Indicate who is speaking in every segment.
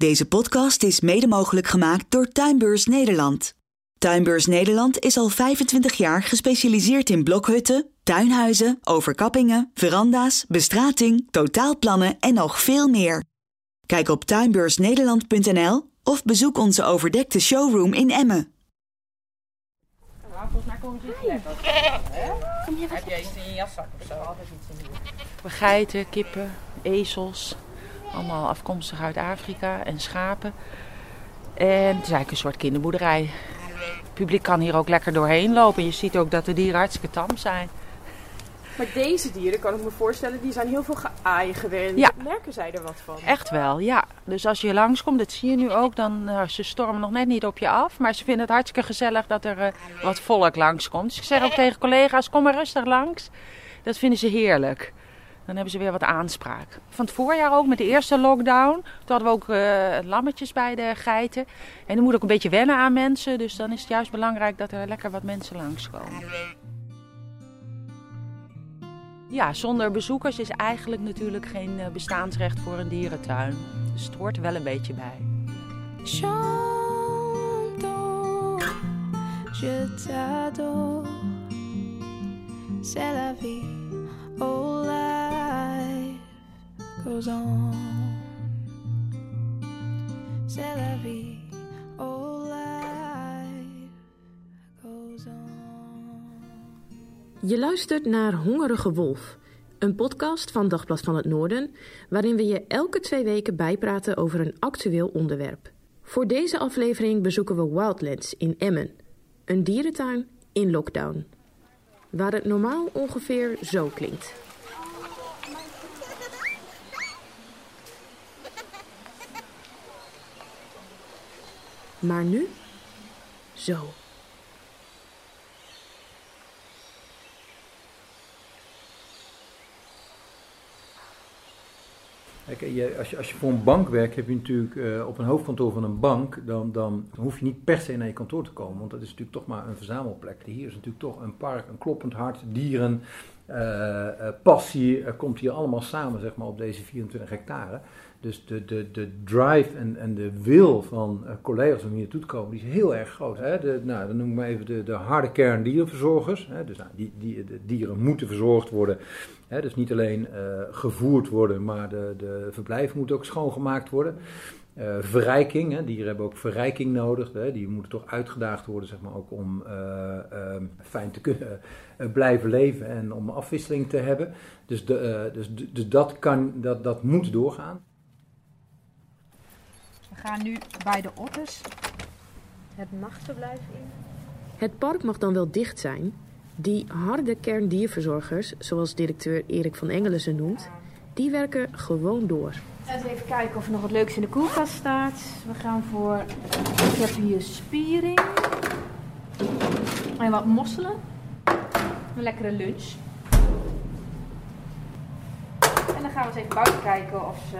Speaker 1: Deze podcast is mede mogelijk gemaakt door Tuinbeurs Nederland. Tuinbeurs Nederland is al 25 jaar gespecialiseerd in blokhutten, tuinhuizen, overkappingen, veranda's, bestrating, totaalplannen en nog veel meer. Kijk op tuinbeursnederland.nl of bezoek onze overdekte showroom in Emmen.
Speaker 2: Volgens mij komen ze iets lekker. Heb jij iets in je jaszak of zo? Altijd iets in je Geiten, kippen, ezels. Allemaal afkomstig uit Afrika en schapen. En het is eigenlijk een soort kinderboerderij. Het publiek kan hier ook lekker doorheen lopen. Je ziet ook dat de dieren hartstikke tam zijn.
Speaker 3: Maar deze dieren, kan ik me voorstellen, die zijn heel veel geaaien gewend.
Speaker 2: Ja.
Speaker 3: Merken zij er wat van?
Speaker 2: Echt wel, ja. Dus als je langskomt, dat zie je nu ook, dan uh, ze stormen nog net niet op je af. Maar ze vinden het hartstikke gezellig dat er uh, wat volk langskomt. Dus ik zeg ook tegen collega's, kom maar rustig langs. Dat vinden ze heerlijk. Dan hebben ze weer wat aanspraak. Van het voorjaar ook, met de eerste lockdown. Toen hadden we ook uh, lammetjes bij de geiten. En dan moet ook een beetje wennen aan mensen. Dus dan is het juist belangrijk dat er lekker wat mensen langskomen. Ja, zonder bezoekers is eigenlijk natuurlijk geen uh, bestaansrecht voor een dierentuin. Dus het hoort er wel een beetje bij.
Speaker 4: Je t'adore, c'est la vie, oh goes on. C'est la vie, goes on.
Speaker 5: Je luistert naar Hongerige Wolf, een podcast van Dagblad van het Noorden, waarin we je elke twee weken bijpraten over een actueel onderwerp. Voor deze aflevering bezoeken we Wildlands in Emmen, een dierentuin in lockdown, waar het normaal ongeveer zo klinkt. Maar nu zo.
Speaker 6: Kijk, als, je, als je voor een bank werkt, heb je natuurlijk uh, op een hoofdkantoor van een bank, dan, dan hoef je niet per se naar je kantoor te komen, want dat is natuurlijk toch maar een verzamelplek. Hier is natuurlijk toch een park, een kloppend hart, dieren, passie, komt hier allemaal samen zeg maar, op deze 24 hectare. Dus de, de, de drive en, en de wil van collega's om hier naartoe te komen, die is heel erg groot. Hè? De, nou, dan noem ik maar even de, de harde kern dierenverzorgers. Hè? Dus nou, die, die, de dieren moeten verzorgd worden. He, dus niet alleen gevoerd worden, maar de, de verblijven moeten ook schoongemaakt worden. Uh, verrijking, hè, dieren hebben ook verrijking nodig. Hè, die moeten toch uitgedaagd worden, zeg maar, ook om uh, fijn te kunnen blijven leven en om afwisseling te hebben. Dus, de, dus, dus dat, kan, dat, dat moet doorgaan.
Speaker 7: We gaan nu bij de otters het nachtverblijf in.
Speaker 5: Het park mag dan wel dicht zijn, die harde kern dierverzorgers, zoals directeur Erik van Engelen ze noemt, die werken gewoon door.
Speaker 7: Even kijken of er nog wat leuks in de koelkast staat. We gaan voor, ik heb hier spiering en wat mosselen. Een lekkere lunch. En dan gaan we eens even buiten kijken of ze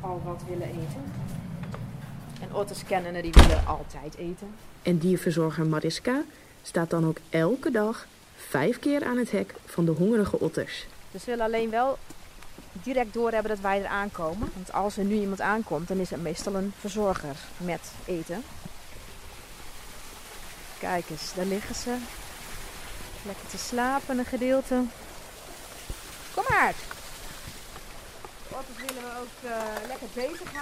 Speaker 7: al wat willen eten. En otters kennen die willen altijd eten.
Speaker 5: En dierverzorger Mariska staat dan ook elke dag vijf keer aan het hek van de hongerige otters.
Speaker 7: Dus ze willen alleen wel direct doorhebben dat wij er aankomen. Want als er nu iemand aankomt, dan is het meestal een verzorger met eten. Kijk eens, daar liggen ze. Lekker te slapen, een gedeelte. Kom maar! Otters willen we ook uh, lekker bezig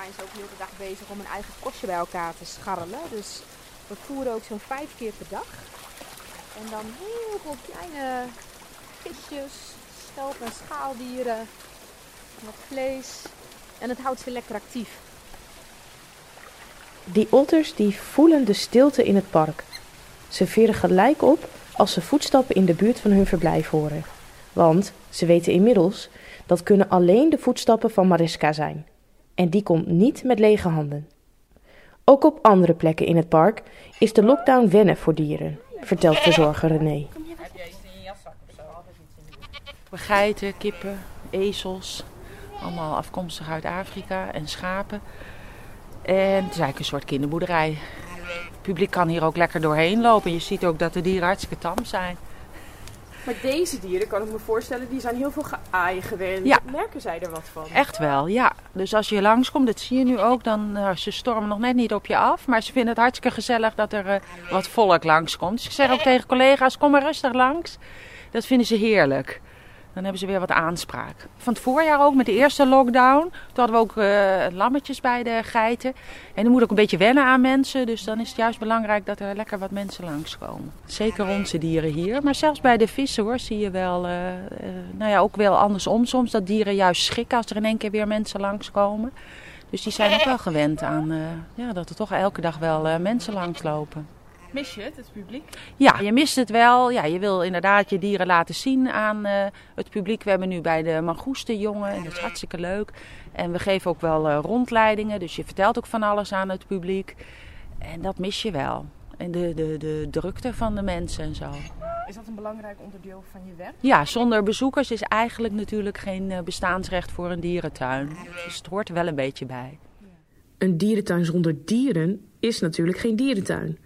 Speaker 7: zijn ze ook heel de dag bezig om hun eigen kostje bij elkaar te scharrelen. Dus we voeren ook zo'n vijf keer per dag. En dan heel veel kleine visjes, schelp- en schaaldieren, wat vlees. En het houdt ze lekker actief.
Speaker 5: Die otters die voelen de stilte in het park. Ze veren gelijk op als ze voetstappen in de buurt van hun verblijf horen. Want ze weten inmiddels dat kunnen alleen de voetstappen van Mariska zijn. En die komt niet met lege handen. Ook op andere plekken in het park is de lockdown wennen voor dieren, vertelt verzorger René.
Speaker 2: Geiten, kippen, ezels, allemaal afkomstig uit Afrika en schapen. En het is eigenlijk een soort kinderboerderij. Het publiek kan hier ook lekker doorheen lopen. Je ziet ook dat de dieren hartstikke tam zijn.
Speaker 3: Maar deze dieren, kan ik me voorstellen, die zijn heel veel geaaid geweest.
Speaker 2: Ja.
Speaker 3: Merken zij er wat van?
Speaker 2: Echt wel, ja. Dus als je langskomt, dat zie je nu ook, dan uh, ze stormen nog net niet op je af. Maar ze vinden het hartstikke gezellig dat er uh, wat volk langskomt. Dus ik zeg ook tegen collega's, kom maar rustig langs. Dat vinden ze heerlijk. Dan hebben ze weer wat aanspraak. Van het voorjaar ook, met de eerste lockdown. Toen hadden we ook uh, lammetjes bij de geiten. En dan moet ook een beetje wennen aan mensen. Dus dan is het juist belangrijk dat er lekker wat mensen langskomen. Zeker onze dieren hier. Maar zelfs bij de vissen hoor, zie je wel... Uh, uh, nou ja, ook wel andersom soms. Dat dieren juist schrikken als er in één keer weer mensen langskomen. Dus die zijn ook wel gewend aan ja, dat er toch elke dag wel mensen langslopen.
Speaker 3: Mis je het, het publiek?
Speaker 2: Ja, je mist het wel. Ja, je wil inderdaad je dieren laten zien aan uh, het publiek. We hebben nu bij de mangoestenjongen en dat is hartstikke leuk. En we geven ook wel uh, rondleidingen, dus je vertelt ook van alles aan het publiek. En dat mis je wel. En de, de, de drukte van de mensen en zo.
Speaker 3: Is dat een belangrijk onderdeel van je werk?
Speaker 2: Ja, zonder bezoekers is eigenlijk natuurlijk geen bestaansrecht voor een dierentuin. Dus het hoort er wel een beetje bij.
Speaker 5: Een dierentuin zonder dieren is natuurlijk geen dierentuin.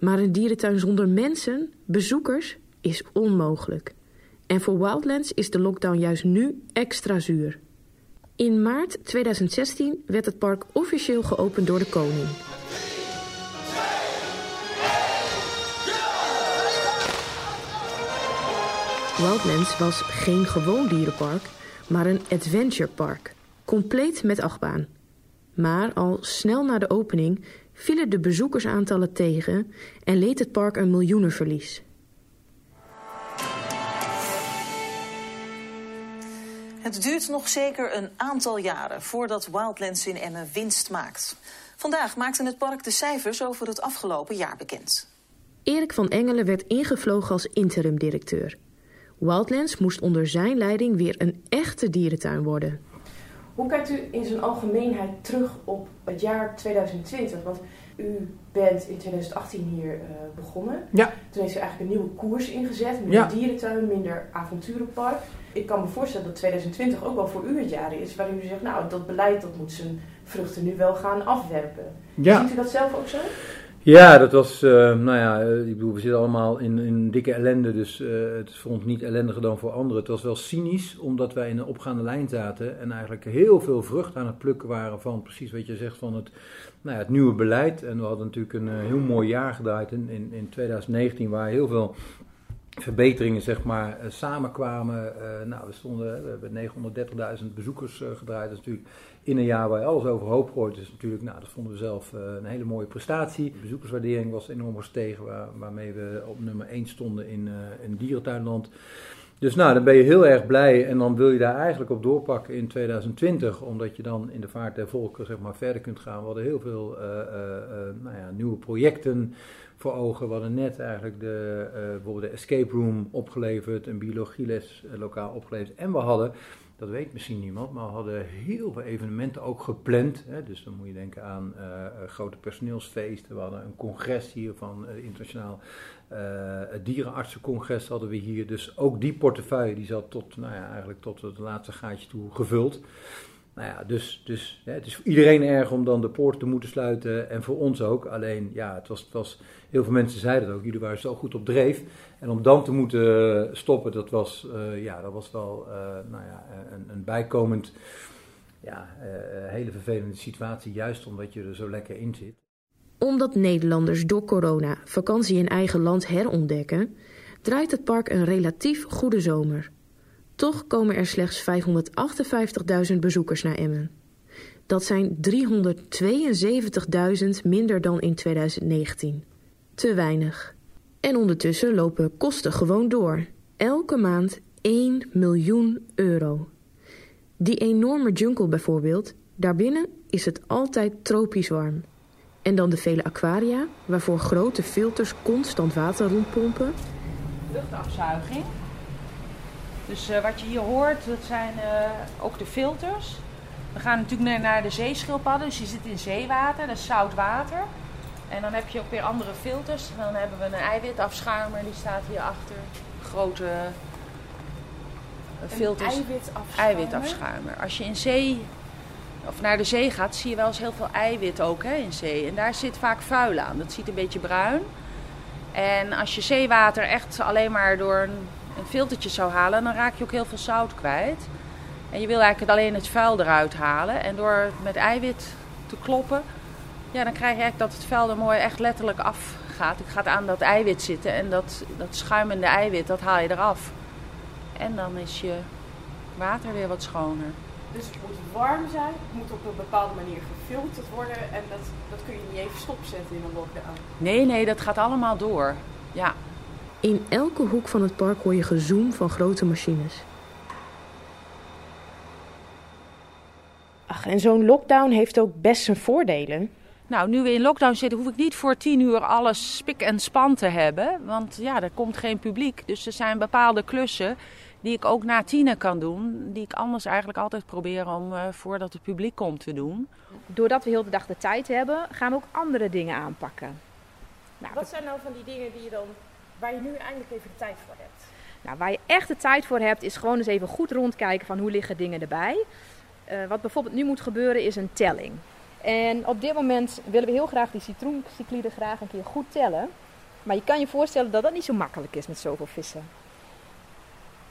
Speaker 5: Maar een dierentuin zonder mensen, bezoekers, is onmogelijk. En voor Wildlands is de lockdown juist nu extra zuur. In maart 2016 werd het park officieel geopend door de koning. Wildlands was geen gewoon dierenpark, maar een adventurepark, compleet met achtbaan. Maar al snel na de opening vielen de bezoekersaantallen tegen en leed het park een miljoenenverlies.
Speaker 8: Het duurt nog zeker een aantal jaren voordat Wildlands in Emmen winst maakt. Vandaag maakte het park de cijfers over het afgelopen jaar bekend.
Speaker 5: Erik van Engelen werd ingevlogen als interim-directeur. Wildlands moest onder zijn leiding weer een echte dierentuin worden.
Speaker 9: Hoe kijkt u in zijn algemeenheid terug op het jaar 2020? Want u bent in 2018 hier uh, begonnen.
Speaker 6: Ja.
Speaker 9: Toen heeft u eigenlijk een nieuwe koers ingezet. Minder
Speaker 6: Ja.
Speaker 9: dierentuin, minder avonturenpark. Ik kan me voorstellen dat 2020 ook wel voor u het jaar is waarin u zegt, nou, dat beleid dat moet zijn vruchten nu wel gaan afwerpen.
Speaker 6: Ja.
Speaker 9: Ziet u dat zelf ook zo?
Speaker 6: Ja, dat was, eh, nou ja, eh, ik bedoel, we zitten allemaal in, in dikke ellende, dus eh, het is voor ons niet ellendiger dan voor anderen. Het was wel cynisch, omdat wij in een opgaande lijn zaten en eigenlijk heel veel vrucht aan het plukken waren van precies wat je zegt van het, nou ja, het nieuwe beleid. En we hadden natuurlijk een heel mooi jaar gedraaid in, in, in 2019, waar heel veel verbeteringen zeg maar samenkwamen. Nou, we stonden, we hebben 930.000 bezoekers gedraaid. Dat is natuurlijk in een jaar waar alles overhoop gooit. Dus natuurlijk, nou, dat vonden we zelf eh, een hele mooie prestatie. De bezoekerswaardering was enorm gestegen, waar, waarmee we op nummer 1 stonden in, eh, in dierentuinland. Dus nou, dan ben je heel erg blij en dan wil je daar eigenlijk op doorpakken in 2020, omdat je dan in de vaart der volken zeg maar, verder kunt gaan. We hadden heel veel eh, eh, eh, nou ja, nieuwe projecten voor ogen. We hadden net eigenlijk de, eh, bijvoorbeeld de escape room opgeleverd, een biologieles eh, lokaal opgeleverd. En we hadden, dat weet misschien niemand, maar we hadden heel veel evenementen ook gepland. Hè. Dus dan moet je denken aan eh, eh, grote personeelsfeesten. We hadden een congres hier van eh, internationaal dierenartsencongres hadden we hier. Dus ook die portefeuille die zat tot, nou ja, eigenlijk tot het laatste gaatje toe gevuld. Nou ja, dus, dus hè, het is voor iedereen erg om dan de poort te moeten sluiten. En voor ons ook. Alleen, ja, het was, het was, heel veel mensen zeiden het ook. Jullie waren zo goed op dreef. En om dan te moeten stoppen, dat was, eh, ja, dat was wel eh, nou ja, een, een bijkomend, ja, eh, hele vervelende situatie. Juist omdat je er zo lekker in zit.
Speaker 5: Omdat Nederlanders door corona vakantie in eigen land herontdekken, draait het park een relatief goede zomer. Toch komen er slechts 558.000 bezoekers naar Emmen. Dat zijn 372.000 minder dan in 2019. Te weinig. En ondertussen lopen kosten gewoon door. Elke maand 1 miljoen euro. Die enorme jungle bijvoorbeeld, daarbinnen is het altijd tropisch warm. En dan de vele aquaria, waarvoor grote filters constant water rondpompen.
Speaker 2: luchtafzuiging. Dus eh, wat je hier hoort, dat zijn eh, ook de filters. We gaan natuurlijk naar, de zeeschildpadden, dus je zit in zeewater, dat is zout water. En dan heb je ook weer andere filters. Dan hebben we een eiwitafschuimer, die staat hier achter. Grote eh, filters.
Speaker 3: eiwitafschuimer?
Speaker 2: Eiwitafschuimer. Als je in zee of naar de zee gaat, zie je wel eens heel veel eiwit ook hè, in zee. En daar zit vaak vuil aan. Dat ziet een beetje bruin. En als je zeewater echt alleen maar door een, een filtertje zou halen, dan raak je ook heel veel zout kwijt. En je wil eigenlijk alleen het vuil eruit halen. En door met eiwit te kloppen, ja, dan krijg je eigenlijk dat het vuil er mooi echt letterlijk afgaat. Het gaat aan dat eiwit zitten en dat, dat schuimende eiwit, dat haal je eraf. En dan is je water weer wat schoner.
Speaker 3: Dus het moet warm zijn, het moet op een bepaalde manier gefilterd worden en dat, dat kun je niet even stopzetten in een lockdown.
Speaker 2: Nee, nee, dat gaat allemaal door. Ja.
Speaker 5: In elke hoek van het park hoor je gezoem van grote machines. Ach, en zo'n lockdown heeft ook best zijn voordelen.
Speaker 2: Nou, nu we in lockdown zitten, hoef ik niet voor tien uur alles spik en span te hebben. Want ja, er komt geen publiek. Dus er zijn bepaalde klussen die ik ook na tienen kan doen. Die ik anders eigenlijk altijd probeer om eh, voordat het publiek komt te doen.
Speaker 7: Doordat we heel de dag de tijd hebben, gaan we ook andere dingen aanpakken. Nou,
Speaker 3: Wat zijn nou van die dingen die je dan, waar je nu eindelijk even de tijd voor hebt?
Speaker 7: Nou, waar je echt de tijd voor hebt, is gewoon eens even goed rondkijken van hoe liggen dingen erbij. Eh, wat bijvoorbeeld nu moet gebeuren, is een telling. En op dit moment willen we heel graag die citroencycliden graag een keer goed tellen. Maar je kan je voorstellen dat dat niet zo makkelijk is met zoveel vissen.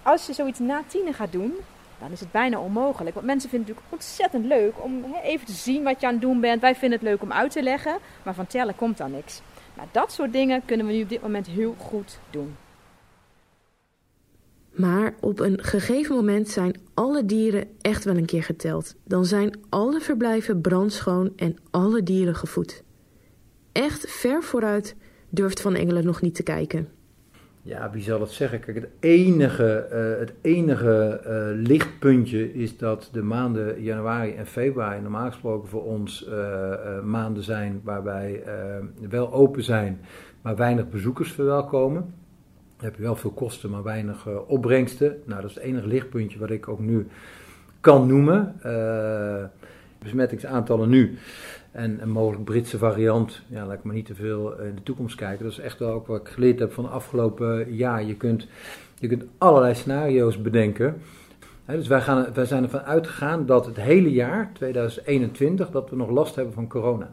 Speaker 7: Als je zoiets na tienen gaat doen, dan is het bijna onmogelijk. Want mensen vinden het natuurlijk ontzettend leuk om even te zien wat je aan het doen bent. Wij vinden het leuk om uit te leggen, maar van tellen komt dan niks. Nou, dat soort dingen kunnen we nu op dit moment heel goed doen.
Speaker 5: Maar op een gegeven moment zijn alle dieren echt wel een keer geteld. Dan zijn alle verblijven brandschoon en alle dieren gevoed. Echt ver vooruit durft Van Engelen nog niet te kijken.
Speaker 6: Ja, wie zal het zeggen? Kijk, het enige, eh, het enige eh, lichtpuntje is dat de maanden januari en februari normaal gesproken voor ons eh, maanden zijn waarbij wel open zijn, maar weinig bezoekers verwelkomen. Dan heb je wel veel kosten, maar weinig eh, opbrengsten. Nou, dat is het enige lichtpuntje wat ik ook nu kan noemen. Eh, besmettingsaantallen nu en een mogelijk Britse variant, ja, laat ik maar niet te veel in de toekomst kijken. Dat is echt wel ook wat ik geleerd heb van de afgelopen jaar. Je kunt, je kunt allerlei scenario's bedenken. Dus wij, gaan, wij zijn ervan uitgegaan dat het hele jaar, 2021, dat we nog last hebben van corona.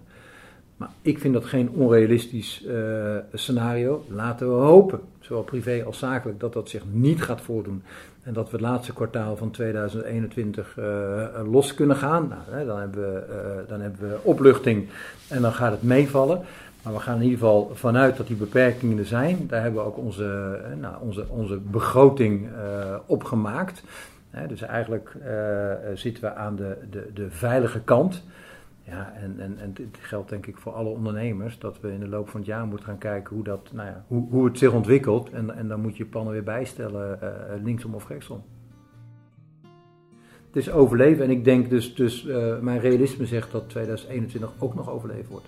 Speaker 6: Maar ik vind dat geen onrealistisch eh, scenario. Laten we hopen, zowel privé als zakelijk, dat dat zich niet gaat voordoen. En dat we het laatste kwartaal van 2021 eh, los kunnen gaan. Nou, hè, dan, hebben we, eh, dan hebben we opluchting en dan gaat het meevallen. Maar we gaan in ieder geval vanuit dat die beperkingen er zijn. Daar hebben we ook onze, nou, onze, onze begroting op gemaakt. Dus eigenlijk zitten we aan de, de, de veilige kant. Ja, en, en, en het geldt denk ik voor alle ondernemers dat we in de loop van het jaar moeten gaan kijken hoe, dat, nou ja, hoe, hoe het zich ontwikkelt. En, en dan moet je je plannen weer bijstellen, eh, eh, linksom of rechtsom. Het is overleven en ik denk dus, dus eh, mijn realisme zegt dat 2021 ook nog overleven wordt.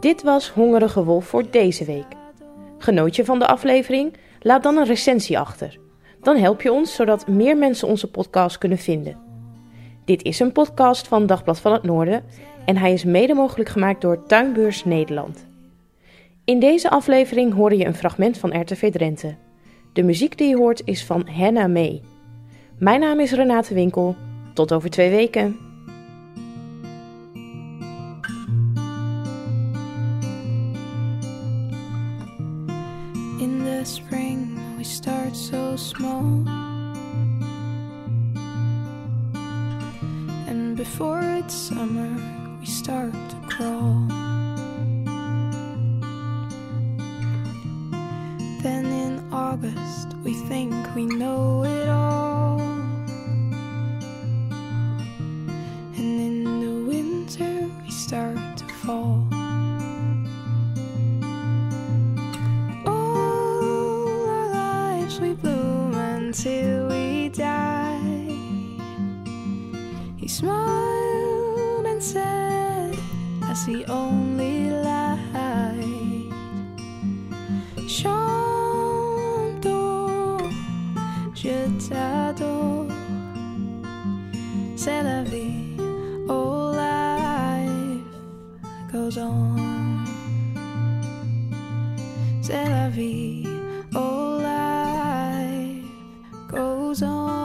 Speaker 5: Dit was Hongerige Wolf voor deze week. Genoot je van de aflevering? Laat dan een recensie achter. Dan help je ons zodat meer mensen onze podcast kunnen vinden. Dit is een podcast van Dagblad van het Noorden en hij is mede mogelijk gemaakt door Tuinbeurs Nederland. In deze aflevering hoorde je een fragment van RTV Drenthe. De muziek die je hoort is van Henna May. Mijn naam is Renate Winkel. Tot over twee weken.
Speaker 4: In the spring, we start so small. Before it's summer, we start to crawl. Then in August, we think we know it all. And in the winter, we start to fall. All our lives we bloom until we die. He smiled sunset as the only light. Chantons, je t'adore C'est la vie, oh life goes on. C'est la vie, oh life goes on.